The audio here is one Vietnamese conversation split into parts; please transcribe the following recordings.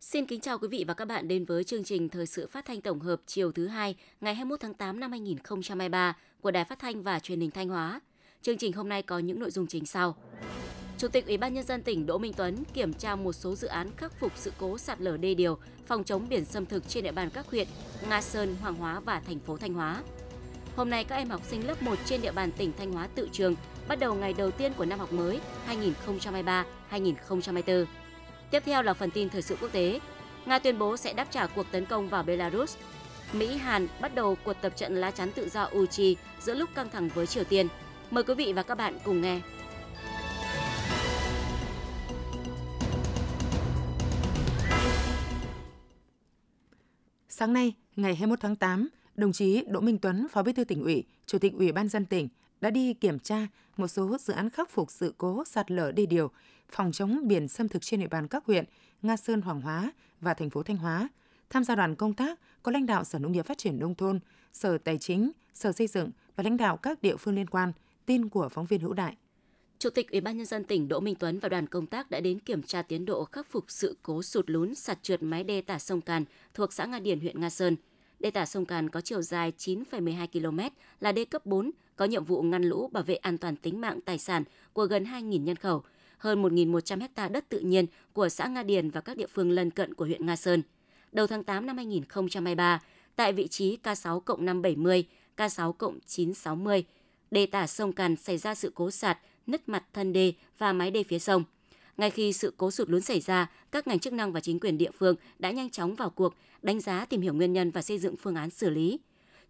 Xin kính chào quý vị và các bạn đến với chương trình Thời sự phát thanh tổng hợp chiều thứ hai, ngày 21 tháng 8 năm 2023 của Đài Phát thanh và Truyền hình Thanh Hóa. Chương trình hôm nay có những nội dung chính sau. Chủ tịch Ủy ban nhân dân tỉnh Đỗ Minh Tuấn kiểm tra một số dự án khắc phục sự cố sạt lở đê điều, phòng chống biển xâm thực trên địa bàn các huyện Nga Sơn, Hoàng Hóa và thành phố Thanh Hóa. Hôm nay các em học sinh lớp 1 trên địa bàn tỉnh Thanh Hóa tự trường bắt đầu ngày đầu tiên của năm học mới 2023-2024. Tiếp theo là phần tin thời sự quốc tế. Nga tuyên bố sẽ đáp trả cuộc tấn công vào Belarus. Mỹ Hàn bắt đầu cuộc tập trận lá chắn tự do Uchi giữa lúc căng thẳng với Triều Tiên. Mời quý vị và các bạn cùng nghe. Sáng nay, ngày 21 tháng 8, đồng chí Đỗ Minh Tuấn, Phó Bí thư tỉnh ủy, Chủ tịch Ủy ban dân tỉnh đã đi kiểm tra một số dự án khắc phục sự cố sạt lở đê điều, phòng chống biển xâm thực trên địa bàn các huyện Nga Sơn, Hoàng Hóa và thành phố Thanh Hóa. Tham gia đoàn công tác có lãnh đạo Sở Nông nghiệp Phát triển Nông thôn, Sở Tài chính, Sở Xây dựng và lãnh đạo các địa phương liên quan. Tin của phóng viên Hữu Đại. Chủ tịch Ủy ban nhân dân tỉnh Đỗ Minh Tuấn và đoàn công tác đã đến kiểm tra tiến độ khắc phục sự cố sụt lún sạt trượt mái đê tả sông Càn thuộc xã Nga Điền, huyện Nga Sơn. Đê tả sông Càn có chiều dài 9,12 km, là đê cấp 4, có nhiệm vụ ngăn lũ bảo vệ an toàn tính mạng tài sản của gần 2.000 nhân khẩu, hơn 1.100 ha đất tự nhiên của xã Nga Điền và các địa phương lân cận của huyện Nga Sơn. Đầu tháng 8 năm 2023, tại vị trí K6 cộng 570, K6 cộng 960, đê tả sông Càn xảy ra sự cố sạt, nứt mặt thân đê và mái đê phía sông. Ngay khi sự cố sụt lún xảy ra, các ngành chức năng và chính quyền địa phương đã nhanh chóng vào cuộc, đánh giá tìm hiểu nguyên nhân và xây dựng phương án xử lý.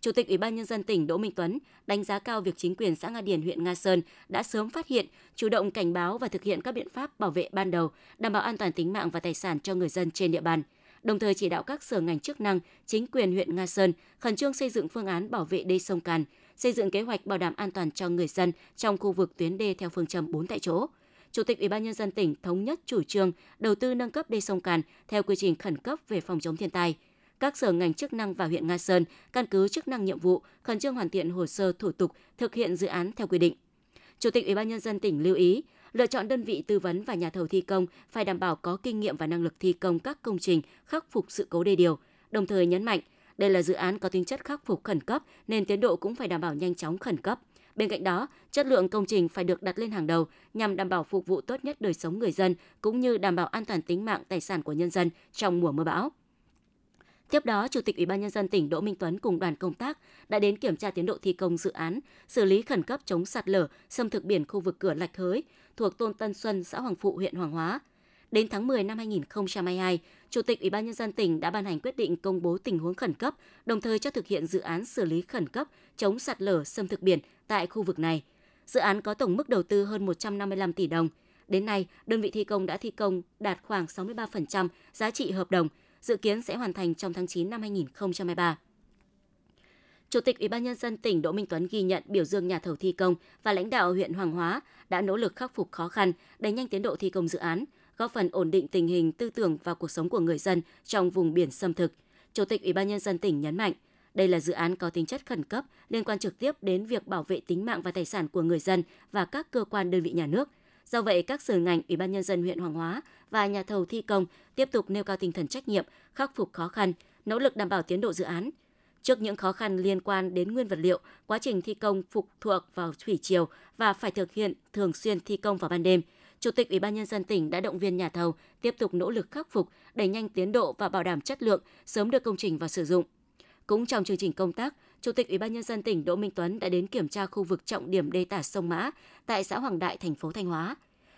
Chủ tịch Ủy ban nhân dân tỉnh Đỗ Minh Tuấn đánh giá cao việc chính quyền xã Nga Điền huyện Nga Sơn đã sớm phát hiện, chủ động cảnh báo và thực hiện các biện pháp bảo vệ ban đầu, đảm bảo an toàn tính mạng và tài sản cho người dân trên địa bàn. Đồng thời chỉ đạo các sở ngành chức năng, chính quyền huyện Nga Sơn khẩn trương xây dựng phương án bảo vệ đê sông Càn, xây dựng kế hoạch bảo đảm an toàn cho người dân trong khu vực tuyến đê theo phương châm 4 tại chỗ. Chủ tịch Ủy ban nhân dân tỉnh thống nhất chủ trương đầu tư nâng cấp đê sông Càn theo quy trình khẩn cấp về phòng chống thiên tai. Các sở ngành chức năng và huyện Nga Sơn căn cứ chức năng nhiệm vụ, khẩn trương hoàn thiện hồ sơ thủ tục thực hiện dự án theo quy định. Chủ tịch Ủy ban nhân dân tỉnh lưu ý, lựa chọn đơn vị tư vấn và nhà thầu thi công phải đảm bảo có kinh nghiệm và năng lực thi công các công trình khắc phục sự cố đê điều, đồng thời nhấn mạnh đây là dự án có tính chất khắc phục khẩn cấp nên tiến độ cũng phải đảm bảo nhanh chóng khẩn cấp. Bên cạnh đó, chất lượng công trình phải được đặt lên hàng đầu nhằm đảm bảo phục vụ tốt nhất đời sống người dân cũng như đảm bảo an toàn tính mạng tài sản của nhân dân trong mùa mưa bão. Tiếp đó, Chủ tịch Ủy ban nhân dân tỉnh Đỗ Minh Tuấn cùng đoàn công tác đã đến kiểm tra tiến độ thi công dự án xử lý khẩn cấp chống sạt lở, xâm thực biển khu vực cửa Lạch Hới thuộc Tôn Tân Xuân, xã Hoàng Phụ, huyện Hoàng Hóa. Đến tháng 10 năm 2022, Chủ tịch Ủy ban nhân dân tỉnh đã ban hành quyết định công bố tình huống khẩn cấp, đồng thời cho thực hiện dự án xử lý khẩn cấp chống sạt lở xâm thực biển tại khu vực này. Dự án có tổng mức đầu tư hơn 155 tỷ đồng. Đến nay, đơn vị thi công đã thi công đạt khoảng 63% giá trị hợp đồng, dự kiến sẽ hoàn thành trong tháng 9 năm 2023. Chủ tịch Ủy ban nhân dân tỉnh Đỗ Minh Tuấn ghi nhận biểu dương nhà thầu thi công và lãnh đạo huyện Hoàng Hóa đã nỗ lực khắc phục khó khăn, đẩy nhanh tiến độ thi công dự án, góp phần ổn định tình hình tư tưởng và cuộc sống của người dân trong vùng biển xâm thực. Chủ tịch Ủy ban nhân dân tỉnh nhấn mạnh, đây là dự án có tính chất khẩn cấp liên quan trực tiếp đến việc bảo vệ tính mạng và tài sản của người dân và các cơ quan đơn vị nhà nước. Do vậy, các sở ngành, Ủy ban nhân dân huyện Hoàng Hóa và nhà thầu thi công tiếp tục nêu cao tinh thần trách nhiệm, khắc phục khó khăn, nỗ lực đảm bảo tiến độ dự án. Trước những khó khăn liên quan đến nguyên vật liệu, quá trình thi công phụ thuộc vào thủy triều và phải thực hiện thường xuyên thi công vào ban đêm, Chủ tịch Ủy ban nhân dân tỉnh đã động viên nhà thầu tiếp tục nỗ lực khắc phục, đẩy nhanh tiến độ và bảo đảm chất lượng, sớm đưa công trình vào sử dụng. Cũng trong chương trình công tác, Chủ tịch Ủy ban nhân dân tỉnh Đỗ Minh Tuấn đã đến kiểm tra khu vực trọng điểm đê tả sông Mã tại xã Hoàng Đại, thành phố Thanh Hóa.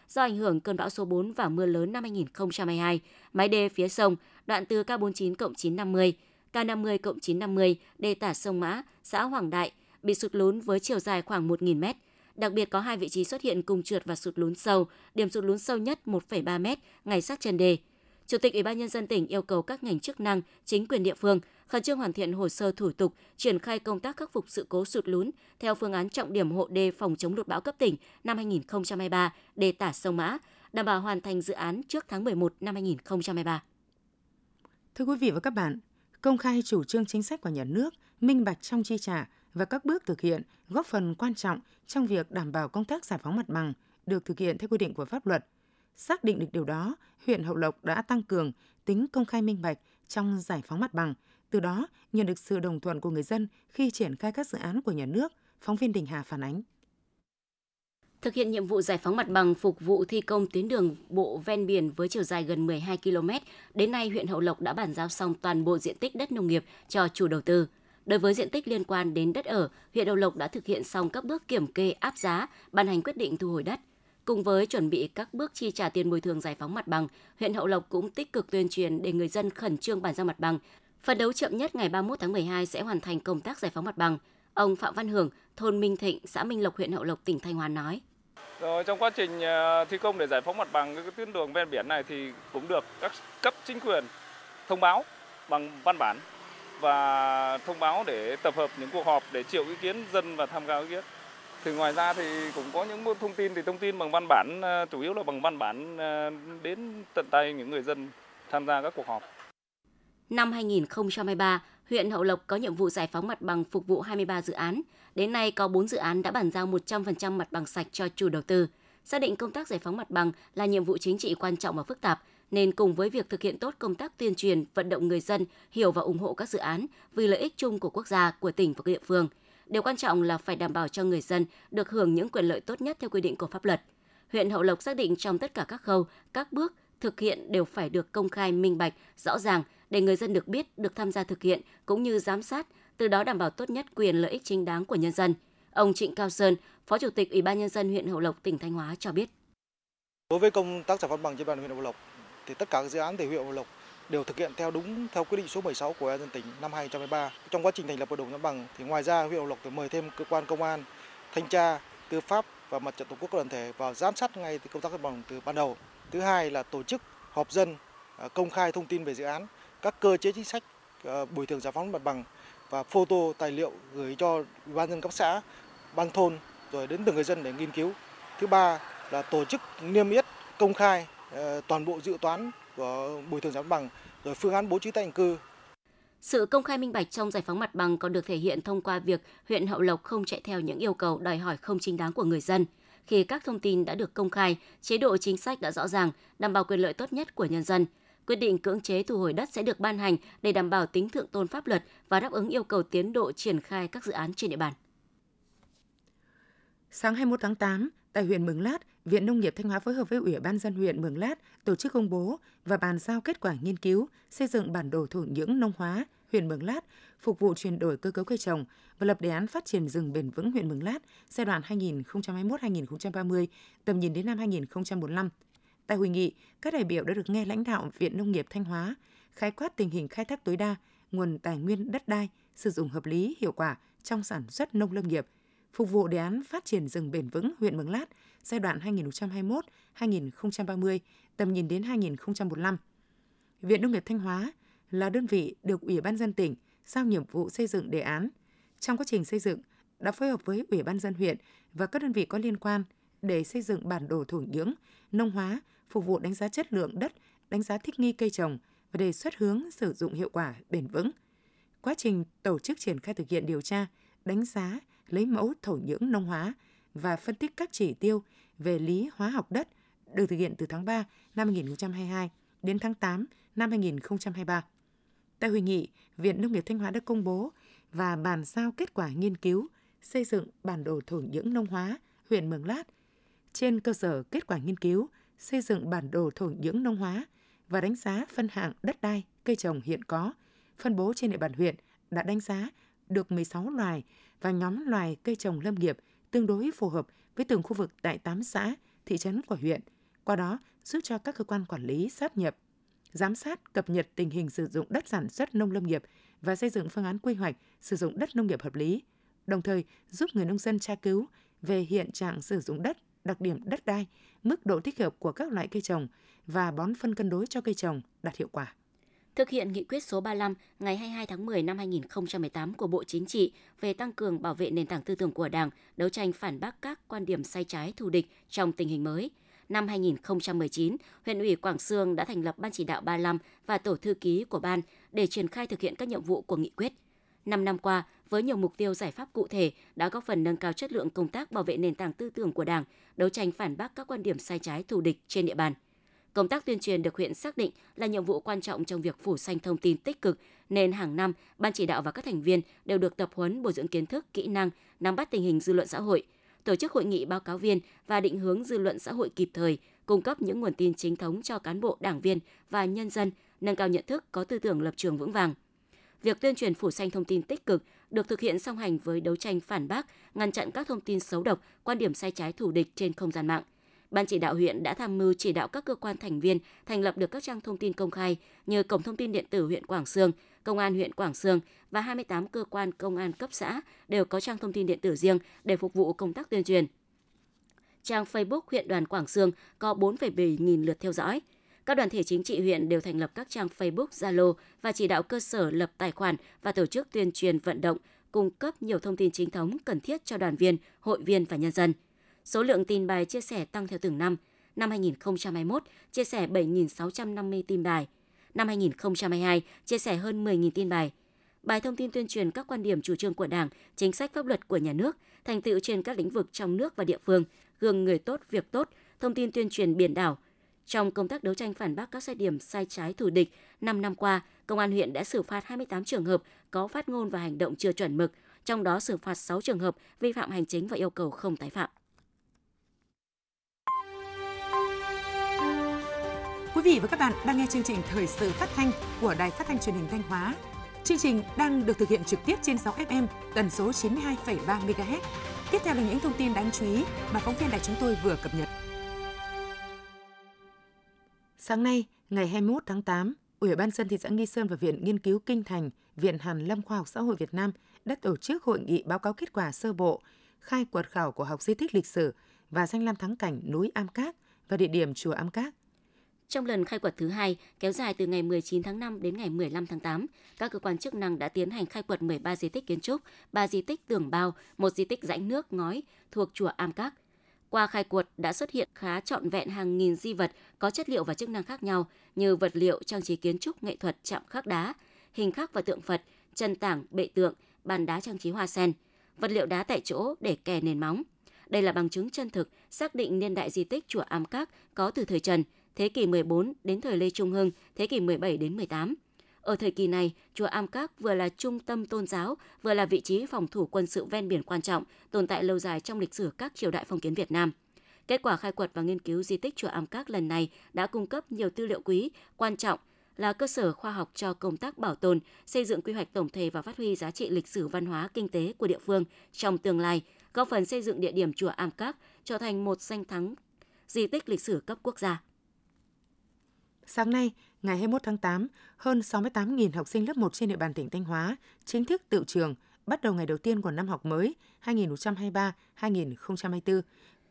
Do ảnh hưởng cơn bão số 4 và mưa lớn năm 2022, mái đê phía sông đoạn từ K49 cộng 950, K50 cộng 950 đê tả sông Mã, xã Hoàng Đại bị sụt lún với chiều dài khoảng 1.000 mét. Đặc biệt có hai vị trí xuất hiện cùng trượt và sụt lún sâu, điểm sụt lún sâu nhất 1,3 mét ngay sát chân đê. Chủ tịch Ủy ban nhân dân tỉnh yêu cầu các ngành chức năng, chính quyền địa phương khẩn trương hoàn thiện hồ sơ thủ tục, triển khai công tác khắc phục sự cố sụt lún theo phương án trọng điểm hộ đê phòng chống lụt bão cấp tỉnh năm 2023 đề tả sông Mã, đảm bảo hoàn thành dự án trước tháng 11 năm 2023. Thưa quý vị và các bạn, công khai chủ trương chính sách của nhà nước, minh bạch trong chi trả và các bước thực hiện góp phần quan trọng trong việc đảm bảo công tác giải phóng mặt bằng được thực hiện theo quy định của pháp luật. Xác định được điều đó, huyện Hậu Lộc đã tăng cường tính công khai minh bạch trong giải phóng mặt bằng, từ đó nhận được sự đồng thuận của người dân khi triển khai các dự án của nhà nước, phóng viên Đình Hà phản ánh. Thực hiện nhiệm vụ giải phóng mặt bằng phục vụ thi công tuyến đường bộ ven biển với chiều dài gần 12 km, đến nay huyện Hậu Lộc đã bàn giao xong toàn bộ diện tích đất nông nghiệp cho chủ đầu tư. Đối với diện tích liên quan đến đất ở, huyện Hậu Lộc đã thực hiện xong các bước kiểm kê áp giá, ban hành quyết định thu hồi đất. Cùng với chuẩn bị các bước chi trả tiền bồi thường giải phóng mặt bằng, huyện Hậu Lộc cũng tích cực tuyên truyền để người dân khẩn trương bàn giao mặt bằng. Phần đấu chậm nhất ngày 31 tháng 12 sẽ hoàn thành công tác giải phóng mặt bằng. Ông Phạm Văn Hưởng, thôn Minh Thịnh, xã Minh Lộc, huyện Hậu Lộc, tỉnh Thanh Hóa nói. Rồi trong quá trình à, thi công để giải phóng mặt bằng cái tuyến đường ven biển này thì cũng được các cấp chính quyền thông báo bằng văn bản và thông báo để tập hợp những cuộc họp để triệu ý kiến dân và tham gia ý kiến. Thì ngoài ra thì cũng có những thông tin thì thông tin bằng văn bản ờ, chủ yếu là bằng văn bản ờ, đến tận tay những người dân tham gia các cuộc họp. Năm 2023, huyện Hậu Lộc có nhiệm vụ giải phóng mặt bằng phục vụ 23 dự án. Đến nay có 4 dự án đã bàn giao 100% mặt bằng sạch cho chủ đầu tư. Xác định công tác giải phóng mặt bằng là nhiệm vụ chính trị quan trọng và phức tạp, nên cùng với việc thực hiện tốt công tác tuyên truyền, vận động người dân hiểu và ủng hộ các dự án vì lợi ích chung của quốc gia, của tỉnh và địa phương. Điều quan trọng là phải đảm bảo cho người dân được hưởng những quyền lợi tốt nhất theo quy định của pháp luật. Huyện Hậu Lộc xác định trong tất cả các khâu, các bước thực hiện đều phải được công khai, minh bạch, rõ ràng để người dân được biết, được tham gia thực hiện cũng như giám sát, từ đó đảm bảo tốt nhất quyền lợi ích chính đáng của nhân dân. Ông Trịnh Cao Sơn, Phó Chủ tịch Ủy ban nhân dân huyện Hậu Lộc, tỉnh Thanh Hóa cho biết. Đối với công tác giải phóng bằng trên bàn huyện Hậu Lộc thì tất cả các dự án tại huyện Hậu Lộc đều thực hiện theo đúng theo quyết định số 16 của dân tỉnh năm 2013. Trong quá trình thành lập hội đồng giải bằng thì ngoài ra huyện Hậu Lộc thì mời thêm cơ quan công an, thanh tra, tư pháp và mặt trận tổ quốc các đoàn thể vào giám sát ngay từ công tác cân bằng từ ban đầu. Thứ hai là tổ chức họp dân à, công khai thông tin về dự án, các cơ chế chính sách à, bồi thường giải phóng mặt bằng và photo tài liệu gửi cho ủy ban dân cấp xã, ban thôn rồi đến từng người dân để nghiên cứu. Thứ ba là tổ chức niêm yết công khai toàn bộ dự toán của bồi thường giải phóng bằng rồi phương án bố trí tái định cư sự công khai minh bạch trong giải phóng mặt bằng còn được thể hiện thông qua việc huyện Hậu Lộc không chạy theo những yêu cầu đòi hỏi không chính đáng của người dân. Khi các thông tin đã được công khai, chế độ chính sách đã rõ ràng, đảm bảo quyền lợi tốt nhất của nhân dân. Quyết định cưỡng chế thu hồi đất sẽ được ban hành để đảm bảo tính thượng tôn pháp luật và đáp ứng yêu cầu tiến độ triển khai các dự án trên địa bàn. Sáng 21 tháng 8, tại huyện Mường Lát, Viện Nông nghiệp Thanh Hóa phối hợp với Ủy ban dân huyện Mường Lát tổ chức công bố và bàn giao kết quả nghiên cứu xây dựng bản đồ thổ nhưỡng nông hóa huyện Mường Lát phục vụ chuyển đổi cơ cấu cây trồng và lập đề án phát triển rừng bền vững huyện Mường Lát giai đoạn 2021-2030, tầm nhìn đến năm 2045. Tại hội nghị, các đại biểu đã được nghe lãnh đạo Viện Nông nghiệp Thanh Hóa khái quát tình hình khai thác tối đa nguồn tài nguyên đất đai, sử dụng hợp lý, hiệu quả trong sản xuất nông lâm nghiệp, phục vụ đề án phát triển rừng bền vững huyện Mường Lát giai đoạn 2021-2030, tầm nhìn đến 2045. Viện Nông nghiệp Thanh Hóa là đơn vị được Ủy ban dân tỉnh giao nhiệm vụ xây dựng đề án. Trong quá trình xây dựng, đã phối hợp với Ủy ban dân huyện và các đơn vị có liên quan để xây dựng bản đồ thổ nhưỡng, nông hóa, phục vụ đánh giá chất lượng đất, đánh giá thích nghi cây trồng và đề xuất hướng sử dụng hiệu quả bền vững. Quá trình tổ chức triển khai thực hiện điều tra, đánh giá, lấy mẫu thổ nhưỡng nông hóa và phân tích các chỉ tiêu về lý hóa học đất được thực hiện từ tháng 3 năm 2022 đến tháng 8 năm 2023. Tại hội nghị, Viện Nông nghiệp Thanh Hóa đã công bố và bàn giao kết quả nghiên cứu xây dựng bản đồ thổ nhưỡng nông hóa huyện Mường Lát. Trên cơ sở kết quả nghiên cứu, xây dựng bản đồ thổ nhưỡng nông hóa và đánh giá phân hạng đất đai, cây trồng hiện có, phân bố trên địa bàn huyện đã đánh giá được 16 loài và nhóm loài cây trồng lâm nghiệp tương đối phù hợp với từng khu vực tại 8 xã, thị trấn của huyện. Qua đó, giúp cho các cơ quan quản lý sáp nhập giám sát, cập nhật tình hình sử dụng đất sản xuất nông lâm nghiệp và xây dựng phương án quy hoạch sử dụng đất nông nghiệp hợp lý, đồng thời giúp người nông dân tra cứu về hiện trạng sử dụng đất, đặc điểm đất đai, mức độ thích hợp của các loại cây trồng và bón phân cân đối cho cây trồng đạt hiệu quả. Thực hiện nghị quyết số 35 ngày 22 tháng 10 năm 2018 của Bộ Chính trị về tăng cường bảo vệ nền tảng tư tưởng của Đảng, đấu tranh phản bác các quan điểm sai trái thù địch trong tình hình mới – năm 2019, huyện ủy Quảng Sương đã thành lập Ban chỉ đạo 35 và tổ thư ký của ban để triển khai thực hiện các nhiệm vụ của nghị quyết. Năm năm qua, với nhiều mục tiêu giải pháp cụ thể đã góp phần nâng cao chất lượng công tác bảo vệ nền tảng tư tưởng của Đảng, đấu tranh phản bác các quan điểm sai trái thù địch trên địa bàn. Công tác tuyên truyền được huyện xác định là nhiệm vụ quan trọng trong việc phủ xanh thông tin tích cực, nên hàng năm, ban chỉ đạo và các thành viên đều được tập huấn bồi dưỡng kiến thức, kỹ năng, nắm bắt tình hình dư luận xã hội, tổ chức hội nghị báo cáo viên và định hướng dư luận xã hội kịp thời, cung cấp những nguồn tin chính thống cho cán bộ, đảng viên và nhân dân, nâng cao nhận thức, có tư tưởng lập trường vững vàng. Việc tuyên truyền phủ xanh thông tin tích cực được thực hiện song hành với đấu tranh phản bác, ngăn chặn các thông tin xấu độc, quan điểm sai trái thù địch trên không gian mạng – Ban chỉ đạo huyện đã tham mưu chỉ đạo các cơ quan thành viên thành lập được các trang thông tin công khai như Cổng thông tin điện tử huyện Quảng Sương, Công an huyện Quảng Sương và 28 cơ quan công an cấp xã đều có trang thông tin điện tử riêng để phục vụ công tác tuyên truyền. Trang Facebook huyện đoàn Quảng Sương có 4,7 nghìn lượt theo dõi. Các đoàn thể chính trị huyện đều thành lập các trang Facebook, Zalo và chỉ đạo cơ sở lập tài khoản và tổ chức tuyên truyền vận động, cung cấp nhiều thông tin chính thống cần thiết cho đoàn viên, hội viên và nhân dân – Số lượng tin bài chia sẻ tăng theo từng năm. Năm 2021, chia sẻ 7.650 tin bài. Năm 2022, chia sẻ hơn 10.000 tin bài. Bài thông tin tuyên truyền các quan điểm chủ trương của Đảng, chính sách pháp luật của nhà nước, thành tựu trên các lĩnh vực trong nước và địa phương, gương người tốt, việc tốt, thông tin tuyên truyền biển đảo. Trong công tác đấu tranh phản bác các sai điểm sai trái thù địch, 5 năm qua, Công an huyện đã xử phạt 28 trường hợp có phát ngôn và hành động chưa chuẩn mực, trong đó xử phạt 6 trường hợp vi phạm hành chính và yêu cầu không tái phạm. Quý vị và các bạn đang nghe chương trình thời sự phát thanh của Đài Phát thanh Truyền hình Thanh Hóa. Chương trình đang được thực hiện trực tiếp trên 6 FM tần số 92,3 MHz. Tiếp theo là những thông tin đáng chú ý mà phóng viên đài chúng tôi vừa cập nhật. Sáng nay, ngày 21 tháng 8, Ủy ban dân thị xã Nghi Sơn và Viện Nghiên cứu Kinh Thành, Viện Hàn Lâm Khoa học Xã hội Việt Nam đã tổ chức hội nghị báo cáo kết quả sơ bộ, khai quật khảo của học di tích lịch sử và danh lam thắng cảnh núi Am Các và địa điểm chùa Am Các trong lần khai quật thứ hai, kéo dài từ ngày 19 tháng 5 đến ngày 15 tháng 8, các cơ quan chức năng đã tiến hành khai quật 13 di tích kiến trúc, 3 di tích tường bao, một di tích rãnh nước ngói thuộc chùa Am Các. Qua khai quật đã xuất hiện khá trọn vẹn hàng nghìn di vật có chất liệu và chức năng khác nhau như vật liệu, trang trí kiến trúc, nghệ thuật, chạm khắc đá, hình khắc và tượng Phật, chân tảng, bệ tượng, bàn đá trang trí hoa sen, vật liệu đá tại chỗ để kè nền móng. Đây là bằng chứng chân thực xác định niên đại di tích chùa Am Các có từ thời Trần – thế kỷ 14 đến thời Lê Trung Hưng, thế kỷ 17 đến 18. Ở thời kỳ này, chùa Am Các vừa là trung tâm tôn giáo, vừa là vị trí phòng thủ quân sự ven biển quan trọng, tồn tại lâu dài trong lịch sử các triều đại phong kiến Việt Nam. Kết quả khai quật và nghiên cứu di tích chùa Am Các lần này đã cung cấp nhiều tư liệu quý, quan trọng là cơ sở khoa học cho công tác bảo tồn, xây dựng quy hoạch tổng thể và phát huy giá trị lịch sử văn hóa kinh tế của địa phương trong tương lai, góp phần xây dựng địa điểm chùa Am Các trở thành một danh thắng di tích lịch sử cấp quốc gia. Sáng nay, ngày 21 tháng 8, hơn 68.000 học sinh lớp 1 trên địa bàn tỉnh Thanh Hóa chính thức tự trường bắt đầu ngày đầu tiên của năm học mới 2023-2024,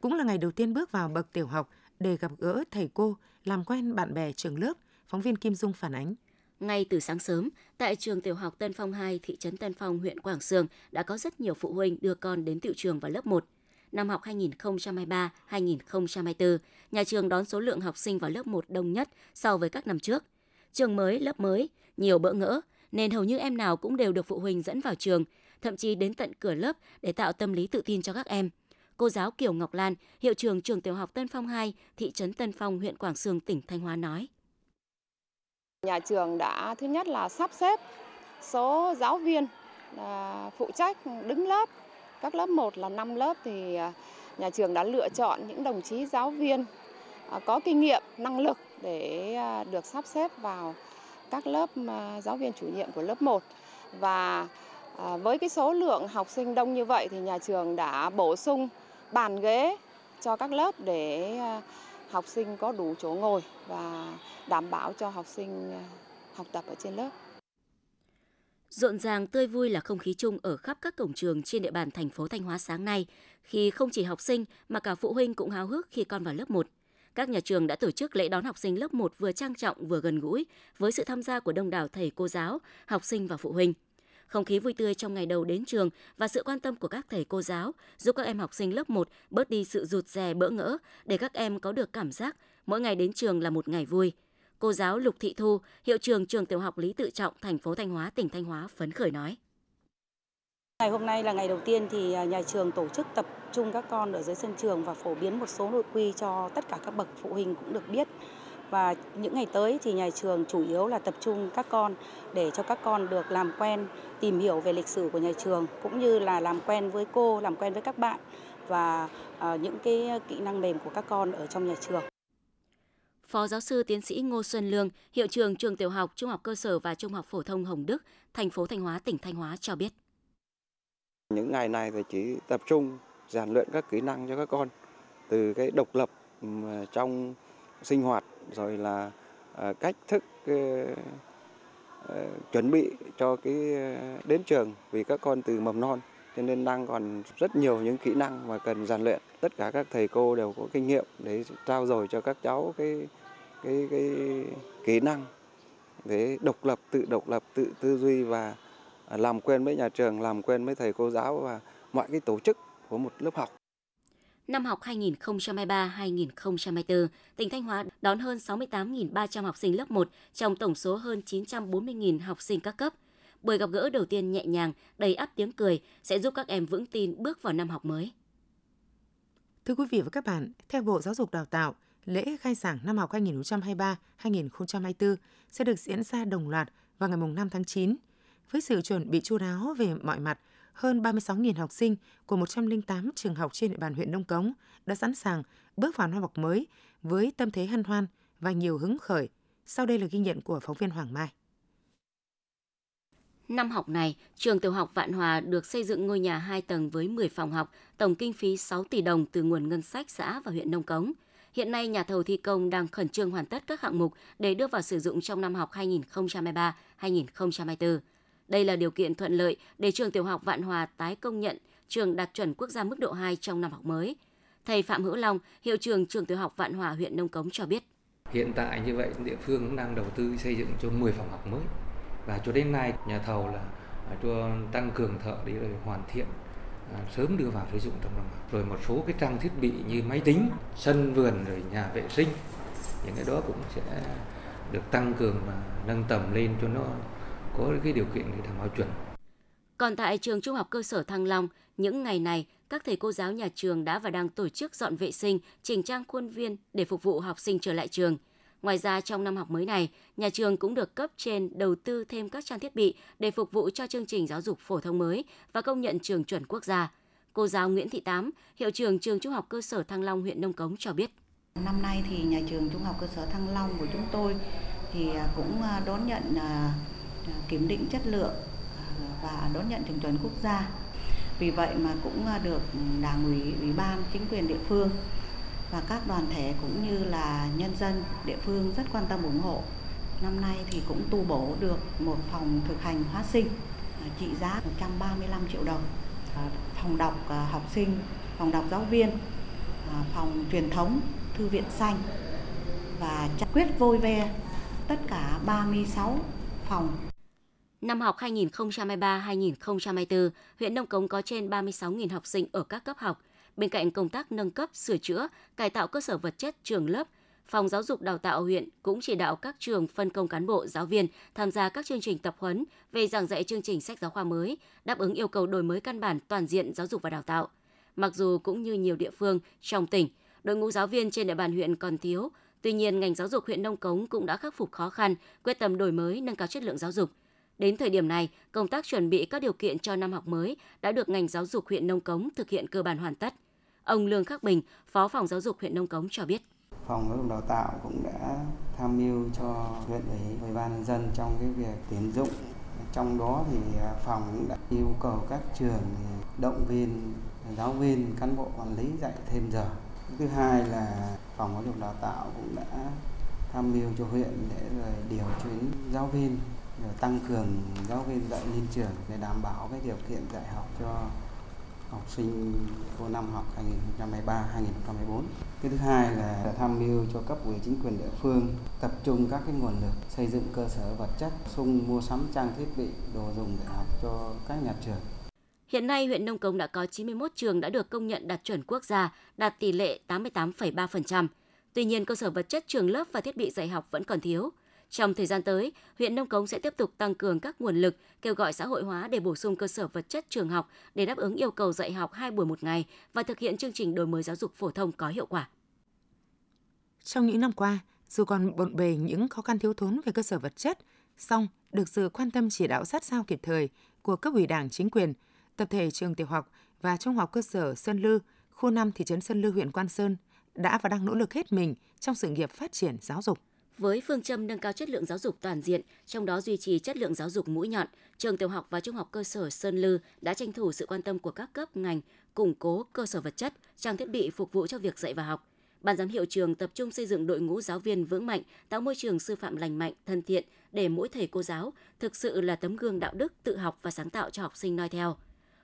cũng là ngày đầu tiên bước vào bậc tiểu học để gặp gỡ thầy cô, làm quen bạn bè trường lớp, phóng viên Kim Dung phản ánh. Ngay từ sáng sớm, tại trường tiểu học Tân Phong 2, thị trấn Tân Phong, huyện Quảng Sương đã có rất nhiều phụ huynh đưa con đến tiểu trường vào lớp 1 năm học 2023-2024, nhà trường đón số lượng học sinh vào lớp 1 đông nhất so với các năm trước. Trường mới, lớp mới, nhiều bỡ ngỡ, nên hầu như em nào cũng đều được phụ huynh dẫn vào trường, thậm chí đến tận cửa lớp để tạo tâm lý tự tin cho các em. Cô giáo Kiều Ngọc Lan, hiệu trường trường tiểu học Tân Phong 2, thị trấn Tân Phong, huyện Quảng Sương, tỉnh Thanh Hóa nói. Nhà trường đã thứ nhất là sắp xếp số giáo viên à, phụ trách đứng lớp các lớp 1 là 5 lớp thì à, nhà trường đã lựa chọn những đồng chí giáo viên à, có kinh nghiệm, năng lực để à, được sắp xếp vào các lớp giáo viên chủ nhiệm của lớp 1 và với cái số lượng học sinh đông như vậy thì nhà trường đã bổ sung bàn ghế cho các lớp để học sinh có đủ chỗ ngồi và đảm bảo cho học sinh học tập ở trên lớp. Rộn ràng tươi vui là không khí chung ở khắp các cổng trường trên địa bàn thành phố Thanh Hóa sáng nay, khi không chỉ học sinh mà cả phụ huynh cũng háo hức khi con vào lớp 1. Các nhà trường đã tổ chức lễ đón học sinh lớp 1 vừa trang trọng vừa gần gũi với sự tham gia của đông đảo thầy cô giáo, học sinh và phụ huynh. Không khí vui tươi trong ngày đầu đến trường và sự quan tâm của các thầy cô giáo giúp các em học sinh lớp 1 bớt đi sự rụt rè bỡ ngỡ để các em có được cảm giác mỗi ngày đến trường là một ngày vui. Cô giáo Lục Thị Thu, hiệu trường trường tiểu học Lý Tự Trọng, thành phố Thanh Hóa, tỉnh Thanh Hóa phấn khởi nói. Ngày hôm nay là ngày đầu tiên thì à, nhà trường tổ chức tập trung các con ở dưới sân trường và phổ biến một số nội quy cho tất cả các bậc phụ huynh cũng được biết. Và những ngày tới thì nhà trường chủ yếu là tập trung các con để cho các con được làm quen, tìm hiểu về lịch sử của nhà trường cũng như là làm quen với cô, làm quen với các bạn và à, những cái kỹ năng mềm của các con ở trong nhà trường. Phó giáo sư tiến sĩ Ngô Xuân Lương, hiệu trường trường tiểu học, trung học cơ sở và trung học phổ thông Hồng Đức, thành phố Thanh Hóa, tỉnh Thanh Hóa cho biết. Những ngày này thì chỉ tập trung rèn luyện các kỹ năng cho các con từ cái độc lập ờ, trong sinh hoạt rồi là ờ, cách thức ờ, chuẩn bị cho cái đến trường vì các con từ mầm non cho nên đang còn rất nhiều những kỹ năng mà cần rèn luyện tất cả các thầy cô đều có kinh nghiệm để trao dồi cho các cháu cái cái cái kỹ năng để độc lập tự độc lập tự tư duy và làm quen với nhà trường làm quen với thầy cô giáo và mọi cái tổ chức của một lớp học Năm học 2023-2024, tỉnh Thanh Hóa đón hơn 68.300 học sinh lớp 1 trong tổng số hơn 940.000 học sinh các cấp. Buổi gặp gỡ đầu tiên nhẹ nhàng, đầy ắp tiếng cười sẽ giúp các em vững tin bước vào năm học mới. Thưa quý vị và các bạn, theo Bộ Giáo dục Đào tạo, lễ khai giảng năm học 2023-2024 sẽ được diễn ra đồng loạt vào ngày 5 tháng 9. Với sự chuẩn bị chu đáo về mọi mặt, hơn 36.000 học sinh của 108 trường học trên địa bàn huyện Nông Cống đã sẵn sàng bước vào năm học mới với tâm thế hân hoan và nhiều hứng khởi. Sau đây là ghi nhận của phóng viên Hoàng Mai. Năm học này, trường tiểu học Vạn Hòa được xây dựng ngôi nhà 2 tầng với 10 phòng học, tổng kinh phí 6 tỷ đồng từ nguồn ngân sách xã và huyện Nông Cống. Hiện nay, nhà thầu thi công đang khẩn trương hoàn tất các hạng mục để đưa vào sử dụng trong năm học 2023-2024. Đây là điều kiện thuận lợi để trường tiểu học Vạn Hòa tái công nhận trường đạt chuẩn quốc gia mức độ 2 trong năm học mới. Thầy Phạm Hữu Long, hiệu trưởng trường tiểu học Vạn Hòa huyện Nông Cống cho biết. Hiện tại như vậy địa phương cũng đang đầu tư xây dựng cho 10 phòng học mới và cho đến nay nhà thầu là à, cho tăng cường thợ để rồi hoàn thiện à, sớm đưa vào sử dụng trong năm. Rồi một số cái trang thiết bị như máy tính, sân vườn rồi nhà vệ sinh những cái đó cũng sẽ được tăng cường và nâng tầm lên cho nó có cái điều kiện để đảm bảo chuẩn. Còn tại trường Trung học cơ sở Thăng Long, những ngày này, các thầy cô giáo nhà trường đã và đang tổ chức dọn vệ sinh, chỉnh trang khuôn viên để phục vụ học sinh trở lại trường. Ngoài ra, trong năm học mới này, nhà trường cũng được cấp trên đầu tư thêm các trang thiết bị để phục vụ cho chương trình giáo dục phổ thông mới và công nhận trường chuẩn quốc gia. Cô giáo Nguyễn Thị Tám, hiệu trưởng trường Trung học cơ sở Thăng Long huyện Nông Cống cho biết. Năm nay thì nhà trường Trung học cơ sở Thăng Long của chúng tôi thì à, cũng à, đón nhận à, kiểm định chất lượng và đón nhận trường chuẩn quốc gia. Vì vậy mà cũng được đảng ủy, ủy ban, chính quyền địa phương và các đoàn thể cũng như là nhân dân địa phương rất quan tâm ủng hộ. Năm nay thì cũng tu bổ được một phòng thực hành hóa sinh à, trị giá 135 triệu đồng. À, phòng đọc à, học sinh, phòng đọc giáo viên, phòng truyền thống, thư viện xanh và quyết vôi ve tất cả 36 phòng Năm học 2023-2024, huyện Nông Cống có trên 36.000 học sinh ở các cấp học. Bên cạnh công tác nâng cấp, sửa chữa, cải tạo cơ sở vật chất trường lớp, Phòng Giáo dục Đào tạo huyện cũng chỉ đạo các trường phân công cán bộ, giáo viên tham gia các chương trình tập huấn về giảng dạy chương trình sách giáo khoa mới, đáp ứng yêu cầu đổi mới căn bản toàn diện giáo dục và đào tạo. Mặc dù cũng như nhiều địa phương trong tỉnh, đội ngũ giáo viên trên địa bàn huyện còn thiếu, tuy nhiên ngành giáo dục huyện Nông Cống cũng đã khắc phục khó khăn, quyết tâm đổi mới, nâng cao chất lượng giáo dục – Đến thời điểm này, công tác chuẩn bị các điều kiện cho năm học mới đã được ngành giáo dục huyện Nông Cống thực hiện cơ bản hoàn tất. Ông Lương Khắc Bình, Phó phòng giáo dục huyện Nông Cống cho biết. Phòng giáo dục đào tạo cũng đã tham mưu cho huyện ủy, ủy ban nhân dân trong cái việc tuyển dụng. Trong đó thì à, phòng cũng đã yêu cầu các trường động viên giáo viên, cán bộ quản lý dạy thêm giờ. Thứ hai là phòng giáo dục đào tạo cũng đã tham mưu cho huyện để rồi điều chuyển giáo viên rồi tăng cường giáo viên dạy lên trường để đảm bảo cái điều kiện dạy học cho học sinh của năm học 2023-2024. Cái thứ hai là tham mưu cho cấp ủy chính quyền địa phương tập trung các cái nguồn lực xây dựng cơ sở vật chất, sung mua sắm trang thiết bị, đồ dùng để học cho các nhà trường. Hiện nay, huyện Nông Cống đã có 91 trường đã được công nhận đạt chuẩn quốc gia, đạt tỷ lệ 88,3%. Tuy nhiên, cơ sở vật chất trường lớp và thiết bị dạy học vẫn còn thiếu. Trong thời gian tới, huyện Nông Cống sẽ tiếp tục tăng cường các nguồn lực, kêu gọi xã hội hóa để bổ sung cơ sở vật chất trường học để đáp ứng yêu cầu dạy học 2 buổi một ngày và thực hiện chương trình đổi mới giáo dục phổ thông có hiệu quả. Trong những năm qua, dù còn bộn bề những khó khăn thiếu thốn về cơ sở vật chất, song được sự quan tâm chỉ đạo sát sao kịp thời của cấp ủy Đảng, chính quyền, tập thể trường tiểu học và trung học cơ sở Sơn Lư, khu 5 thị trấn Sơn Lư huyện Quan Sơn đã và đang nỗ lực hết mình trong sự nghiệp phát triển giáo dục. Với phương châm nâng cao chất lượng giáo dục toàn diện, trong đó duy trì chất lượng giáo dục mũi nhọn, trường tiểu học và trung học cơ sở Sơn Lư đã tranh thủ sự quan tâm của các cấp ngành, củng cố cơ sở vật chất, trang thiết bị phục vụ cho việc dạy và học. Ban giám hiệu trường tập trung xây dựng đội ngũ giáo viên vững mạnh, tạo môi trường sư phạm lành mạnh, thân thiện để mỗi thầy cô giáo thực sự là tấm gương đạo đức, tự học và sáng tạo cho học sinh noi theo.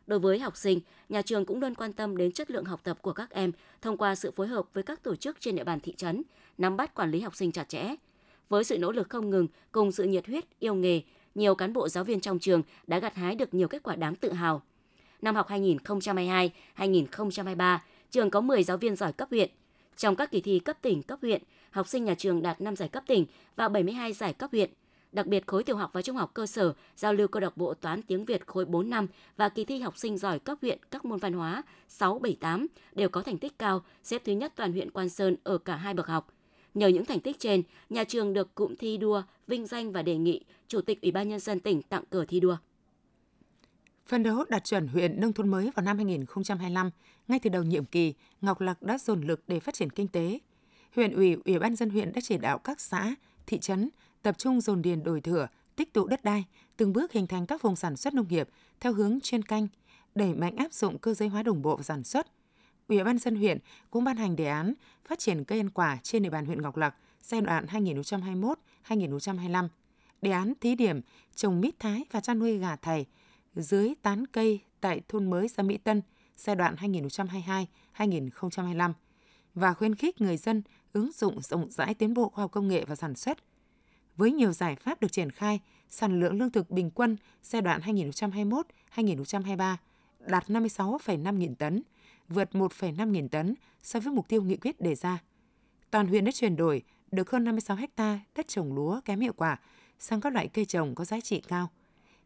Đối với học sinh, nhà trường cũng luôn quan tâm đến chất lượng học tập của các em thông qua sự phối hợp với các tổ chức trên địa bàn thị trấn, nắm bắt quản lý học sinh chặt chẽ. Với sự nỗ lực không ngừng cùng sự nhiệt huyết, yêu nghề, nhiều cán bộ giáo viên trong trường đã gặt hái được nhiều kết quả đáng tự hào. Năm học 2022-2023, trường có 10 giáo viên giỏi cấp huyện. Trong các kỳ thi cấp tỉnh, cấp huyện, học sinh nhà trường đạt 5 giải cấp tỉnh và 72 giải cấp huyện – Đặc biệt khối tiểu học và trung học cơ sở, giao lưu câu lạc bộ toán tiếng Việt khối 4 năm và kỳ thi học sinh giỏi cấp huyện các môn văn hóa 6, 7, 8 đều có thành tích cao, xếp thứ nhất toàn huyện Quan Sơn ở cả hai bậc học. Nhờ những thành tích trên, nhà trường được cụm thi đua, vinh danh và đề nghị Chủ tịch Ủy ban Nhân dân tỉnh tặng cờ thi đua. Phân đấu đạt chuẩn huyện nông thôn mới vào năm 2025, ngay từ đầu nhiệm kỳ, Ngọc Lặc đã dồn lực để phát triển kinh tế. Huyện ủy, Ủy ban dân huyện đã chỉ đạo các xã, thị trấn tập trung dồn điền đổi thửa, tích tụ đất đai, từng bước hình thành các vùng sản xuất nông nghiệp theo hướng chuyên canh, đẩy mạnh áp dụng cơ giới hóa đồng bộ và sản xuất. Ủy ban dân huyện cũng ban hành đề án phát triển cây ăn quả trên địa bàn huyện Ngọc Lặc giai đoạn 2021-2025. Đề án thí điểm trồng mít thái và chăn nuôi gà thầy dưới tán cây tại thôn mới xã Mỹ Tân giai đoạn 2022-2025 và khuyến khích người dân ứng dụng rộng rãi tiến bộ khoa học công nghệ và sản xuất – với nhiều giải pháp được triển khai, sản lượng lương thực bình quân giai đoạn 2021-2023 đạt 56,5 nghìn tấn, vượt 1,5 nghìn tấn so với mục tiêu nghị quyết đề ra. Toàn huyện đã chuyển đổi được hơn 56 ha đất trồng lúa kém hiệu quả sang các loại cây trồng có giá trị cao.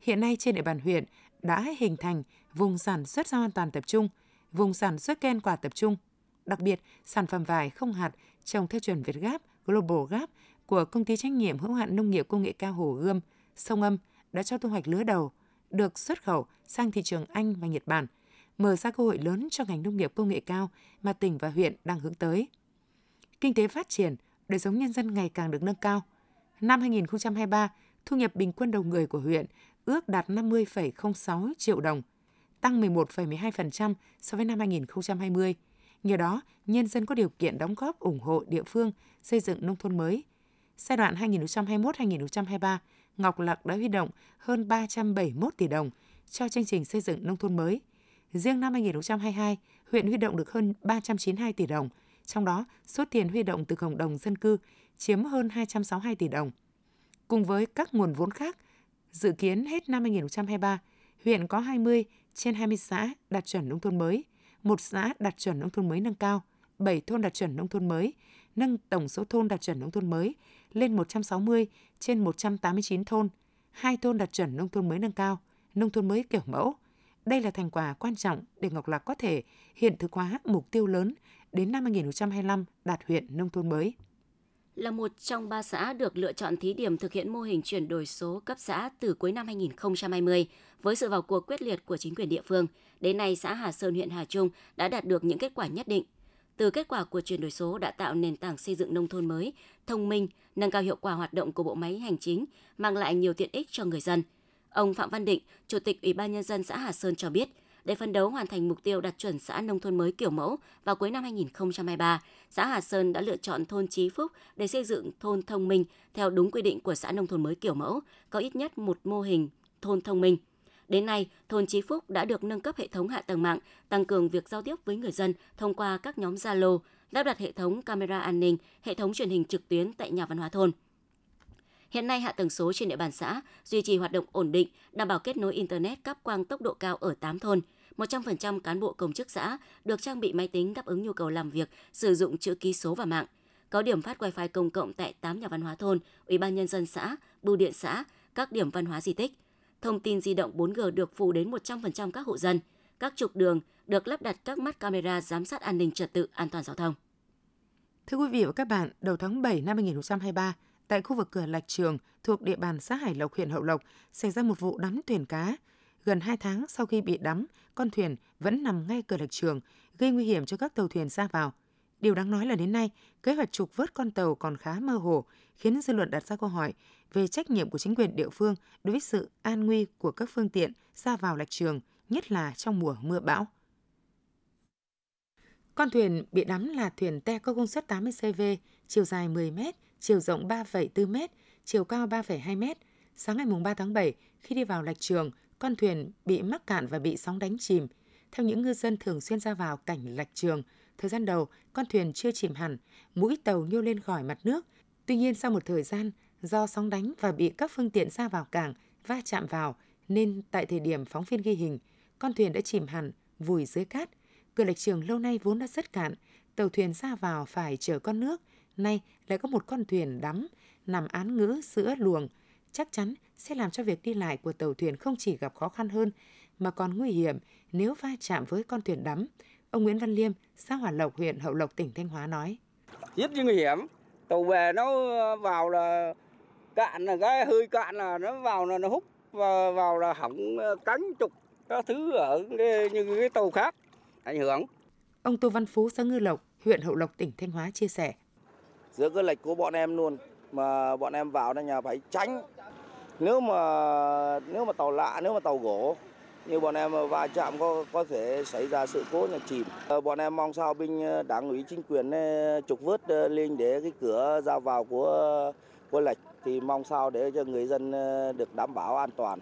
Hiện nay trên địa bàn huyện đã hình thành vùng sản xuất rau an toàn tập trung, vùng sản xuất ken quả tập trung. Đặc biệt, sản phẩm vải không hạt trồng theo chuẩn Việt Gáp, Global Gap của công ty trách nhiệm hữu hạn nông nghiệp công nghệ cao Hồ Gươm, Sông Âm đã cho thu hoạch lứa đầu, được xuất khẩu sang thị trường Anh và Nhật Bản, mở ra cơ hội lớn cho ngành nông nghiệp công nghệ cao mà tỉnh và huyện đang hướng tới. Kinh tế phát triển, đời sống nhân dân ngày càng được nâng cao. Năm 2023, thu nhập bình quân đầu người của huyện ước đạt 50,06 triệu đồng, tăng 11,12% so với năm 2020. Nhờ đó, nhân dân có điều kiện đóng góp ủng hộ địa phương xây dựng nông thôn mới – Giai đoạn 2021-2023, Ngọc Lặc đã huy động hơn 371 tỷ đồng cho chương trình xây dựng nông thôn mới. Riêng năm 2022, huyện huy động được hơn 392 tỷ đồng, trong đó số tiền huy động từ cộng đồng dân cư chiếm hơn 262 tỷ đồng. Cùng với các nguồn vốn khác, dự kiến hết năm 2023, huyện có 20 trên 20 xã đạt chuẩn nông thôn mới, một xã đạt chuẩn nông thôn mới nâng cao, 7 thôn đạt chuẩn nông thôn mới, nâng tổng số thôn đạt chuẩn nông thôn mới lên 160 trên 189 thôn, hai thôn đạt chuẩn nông thôn mới nâng cao, nông thôn mới kiểu mẫu. Đây là thành quả quan trọng để Ngọc Lặc có thể hiện thực hóa mục tiêu lớn đến năm 2025 đạt huyện nông thôn mới. Là một trong ba xã được lựa chọn thí điểm thực hiện mô hình chuyển đổi số cấp xã từ cuối năm 2020, với sự vào cuộc quyết liệt của chính quyền địa phương, đến nay xã Hà Sơn huyện Hà Trung đã đạt được những kết quả nhất định – từ kết quả của chuyển đổi số đã tạo nền tảng xây dựng nông thôn mới, thông minh, nâng cao hiệu quả hoạt động của bộ máy hành chính, mang lại nhiều tiện ích cho người dân. Ông Phạm Văn Định, Chủ tịch Ủy ban Nhân dân xã Hà Sơn cho biết, để phấn đấu hoàn thành mục tiêu đạt chuẩn xã nông thôn mới kiểu mẫu vào cuối năm 2023, xã Hà Sơn đã lựa chọn thôn Chí Phúc để xây dựng thôn thông minh theo đúng quy định của xã nông thôn mới kiểu mẫu, có ít nhất một mô hình thôn thông minh. Đến nay, thôn Chí Phúc đã được nâng cấp hệ thống hạ tầng mạng, tăng cường việc giao tiếp với người dân thông qua các nhóm Zalo, lắp đặt hệ thống camera an ninh, hệ thống truyền hình trực tuyến tại nhà văn hóa thôn. Hiện nay hạ tầng số trên địa bàn xã duy trì hoạt động ổn định, đảm bảo kết nối internet cáp quang tốc độ cao ở 8 thôn. 100% cán bộ công chức xã được trang bị máy tính đáp ứng nhu cầu làm việc, sử dụng chữ ký số và mạng. Có điểm phát wifi công cộng tại 8 nhà văn hóa thôn, Ủy ban nhân dân xã, bưu điện xã, các điểm văn hóa di tích. Thông tin di động 4G được phủ đến 100% các hộ dân. Các trục đường được lắp đặt các mắt camera giám sát an ninh trật tự an toàn giao thông. Thưa quý vị và các bạn, đầu tháng 7 năm 2023, tại khu vực cửa Lạch Trường thuộc địa bàn xã Hải Lộc, huyện Hậu Lộc, xảy ra một vụ đắm thuyền cá. Gần 2 tháng sau khi bị đắm, con thuyền vẫn nằm ngay cửa Lạch Trường, gây nguy hiểm cho các tàu thuyền ra vào. Điều đáng nói là đến nay, kế hoạch trục vớt con tàu còn khá mơ hồ, khiến dư luận đặt ra câu hỏi về trách nhiệm của chính quyền địa phương đối với sự an nguy của các phương tiện ra vào lạch trường, nhất là trong mùa mưa bão. Con thuyền bị đắm là thuyền te có công suất 80 cv, chiều dài 10 m, chiều rộng 3,4 m, chiều cao 3,2 m. Sáng ngày 3 tháng 7, khi đi vào lạch trường, con thuyền bị mắc cạn và bị sóng đánh chìm. Theo những ngư dân thường xuyên ra vào cảnh lạch trường, thời gian đầu con thuyền chưa chìm hẳn, mũi tàu nhô lên khỏi mặt nước. Tuy nhiên sau một thời gian, do sóng đánh và bị các phương tiện ra vào cảng va chạm vào, nên tại thời điểm phóng viên ghi hình, con thuyền đã chìm hẳn, vùi dưới cát. Cửa lạch trường lâu nay vốn đã rất cạn, tàu thuyền ra vào phải chở con nước, nay lại có một con thuyền đắm, nằm án ngữ giữa luồng, chắc chắn sẽ làm cho việc đi lại của tàu thuyền không chỉ gặp khó khăn hơn, mà còn nguy hiểm nếu va chạm với con thuyền đắm. Ông Nguyễn Văn Liêm, xã Hòa Lộc, huyện Hậu Lộc, tỉnh Thanh Hóa nói. Rất nguy hiểm, tàu về nó vào là cạn là cái hơi cạn là nó vào là nó hút và vào là hỏng cánh trục các thứ ở như cái tàu khác ảnh hưởng. Ông Tô Văn Phú, xã Ngư Lộc, huyện Hậu Lộc, tỉnh Thanh Hóa chia sẻ. Giữa cái lệch của bọn em luôn mà bọn em vào đây nhà phải tránh. Nếu mà nếu mà tàu lạ, nếu mà tàu gỗ như bọn em va chạm có có thể xảy ra sự cố nhà chìm. Ờ, bọn em mong sao binh ờ, đảng ủy chính quyền ờ, trục vớt lên để cái cửa ra vào của của lệch thì mong sao để cho người dân được đảm bảo an toàn.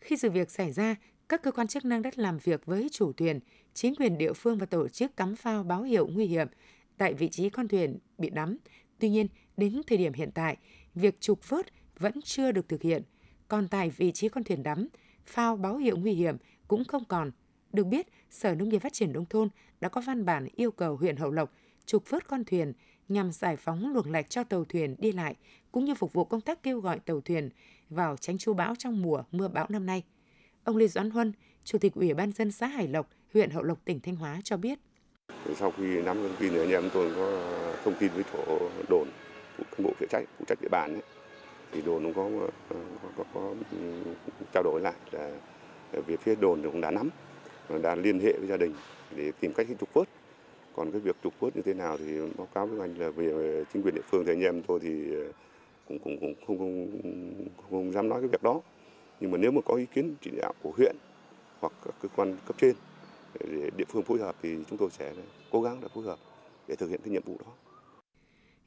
Khi sự việc xảy ra, các cơ quan chức năng đã làm việc với chủ thuyền, chính quyền địa phương và tổ chức cắm phao báo hiệu nguy hiểm tại vị trí con thuyền bị đắm. Tuy nhiên, đến thời điểm hiện tại, việc trục vớt vẫn chưa được thực hiện. Còn tại vị trí con thuyền đắm, phao báo hiệu nguy hiểm cũng không còn. Được biết, Sở Nông nghiệp Phát triển Nông thôn đã có văn bản yêu cầu huyện Hậu Lộc trục vớt con thuyền nhằm giải phóng luồng lạch cho tàu thuyền đi lại, cũng như phục vụ công tác kêu gọi tàu thuyền vào tránh chú bão trong mùa mưa bão năm nay. Ông Lê Doãn Huân, Chủ tịch Ủy ban dân xã Hải Lộc, huyện Hậu Lộc, tỉnh Thanh Hóa cho biết. Sau khi nắm thông tin thì anh em tôi có thông tin với chỗ đồn, cán bộ phụ trách phụ trách địa bàn ấy, thì đồn cũng có có, có, có ừ, trao đổi lại là về phía đồn cũng đã nắm đã liên hệ với gia đình để tìm cách trục vớt. Còn cái việc trục vớt như thế nào thì báo cáo với anh là về chính quyền địa phương thì anh em tôi thì ờ, cũng cũng cũng không không, không, không dám nói cái việc đó. Nhưng mà nếu mà có ý kiến chỉ đạo của huyện hoặc các cơ quan cấp trên địa phương phối hợp thì chúng tôi sẽ cố gắng để phối hợp để thực hiện cái nhiệm vụ đó.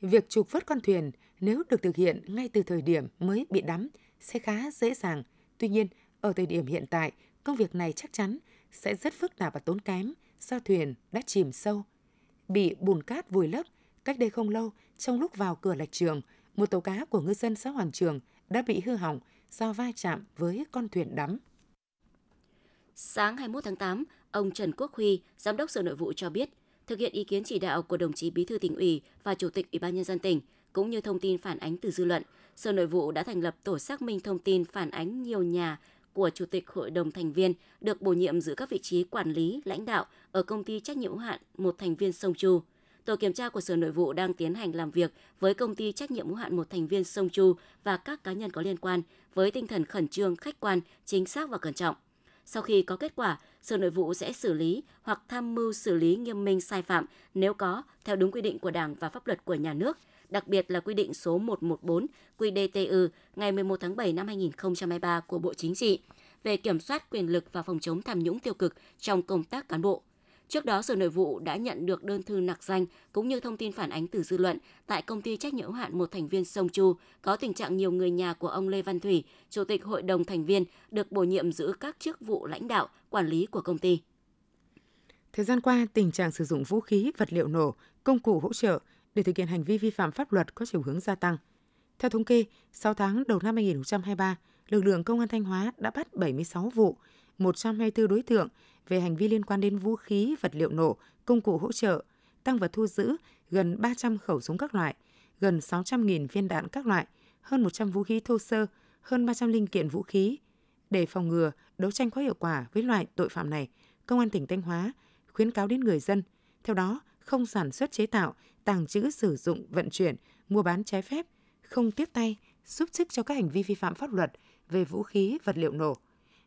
Việc trục vớt con thuyền nếu được thực hiện ngay từ thời điểm mới bị đắm sẽ khá dễ dàng. Tuy nhiên, ở thời điểm hiện tại, công việc này chắc chắn sẽ rất phức tạp và tốn kém do thuyền đã chìm sâu. Bị bùn cát vùi lấp, cách đây không lâu, trong lúc vào cửa lạch trường, một tàu cá của ngư dân xã Hoàng Trường đã bị hư hỏng do va chạm với con thuyền đắm. Sáng 21 tháng 8, ông Trần Quốc Huy, Giám đốc Sở Nội vụ cho biết, thực hiện ý kiến chỉ đạo của đồng chí Bí thư tỉnh ủy và Chủ tịch Ủy ban nhân dân tỉnh, cũng như thông tin phản ánh từ dư luận, Sở Nội vụ đã thành lập tổ xác minh thông tin phản ánh nhiều nhà của Chủ tịch Hội đồng thành viên được bổ nhiệm giữ các vị trí quản lý, lãnh đạo ở công ty trách nhiệm hữu hạn một thành viên Sông Chu. Tổ kiểm tra của Sở Nội vụ đang tiến hành làm việc với công ty trách nhiệm hữu hạn một thành viên Sông Chu và các cá nhân có liên quan với tinh thần khẩn trương, khách quan, chính xác và cẩn trọng. Sau khi có kết quả, Sở Nội vụ sẽ xử lý hoặc tham mưu xử lý nghiêm minh sai phạm nếu có theo đúng quy định của Đảng và pháp luật của nhà nước, đặc biệt là quy định số 114 QĐTU ngày 11 tháng 7 năm 2023 của Bộ Chính trị về kiểm soát quyền lực và phòng chống tham nhũng tiêu cực trong công tác cán bộ. Trước đó, Sở Nội vụ đã nhận được đơn thư nặc danh cũng như thông tin phản ánh từ dư luận tại công ty trách nhiệm hữu hạn một thành viên Sông Chu có tình trạng nhiều người nhà của ông Lê Văn Thủy, Chủ tịch Hội đồng thành viên, được bổ nhiệm giữ các chức vụ lãnh đạo, quản lý của công ty. Thời gian qua, tình trạng sử dụng vũ khí, vật liệu nổ, công cụ hỗ trợ để thực hiện hành vi vi phạm pháp luật có chiều hướng gia tăng. Theo thống kê, 6 tháng đầu năm 2023, lực lượng công an Thanh Hóa đã bắt 76 vụ, 124 đối tượng về hành vi liên quan đến vũ khí, vật liệu nổ, công cụ hỗ trợ, tăng vật thu giữ gần 300 khẩu súng các loại, gần 600.000 viên đạn các loại, hơn 100 vũ khí thô sơ, hơn 300 linh kiện vũ khí. Để phòng ngừa, đấu tranh có hiệu quả với loại tội phạm này, Công an tỉnh Thanh Hóa khuyến cáo đến người dân, theo đó không sản xuất chế tạo, tàng trữ sử dụng, vận chuyển, mua bán trái phép, không tiếp tay, giúp sức cho các hành vi vi phạm pháp luật về vũ khí, vật liệu nổ.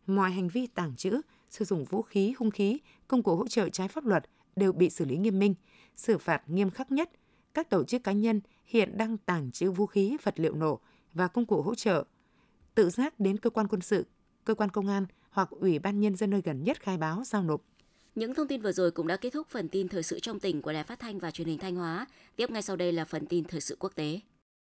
Mọi hành vi tàng trữ, sử dụng vũ khí, hung khí, công cụ hỗ trợ trái pháp luật đều bị xử lý nghiêm minh, xử phạt nghiêm khắc nhất. Các tổ chức cá nhân hiện đang tàng trữ vũ khí, vật liệu nổ và công cụ hỗ trợ. Tự giác đến cơ quan quân sự, cơ quan công an hoặc ủy ban nhân dân nơi gần nhất khai báo giao nộp. Những thông tin vừa rồi cũng đã kết thúc phần tin thời sự trong tỉnh của Đài Phát thanh và Truyền hình Thanh Hóa. Tiếp ngay sau đây là phần tin thời sự quốc tế.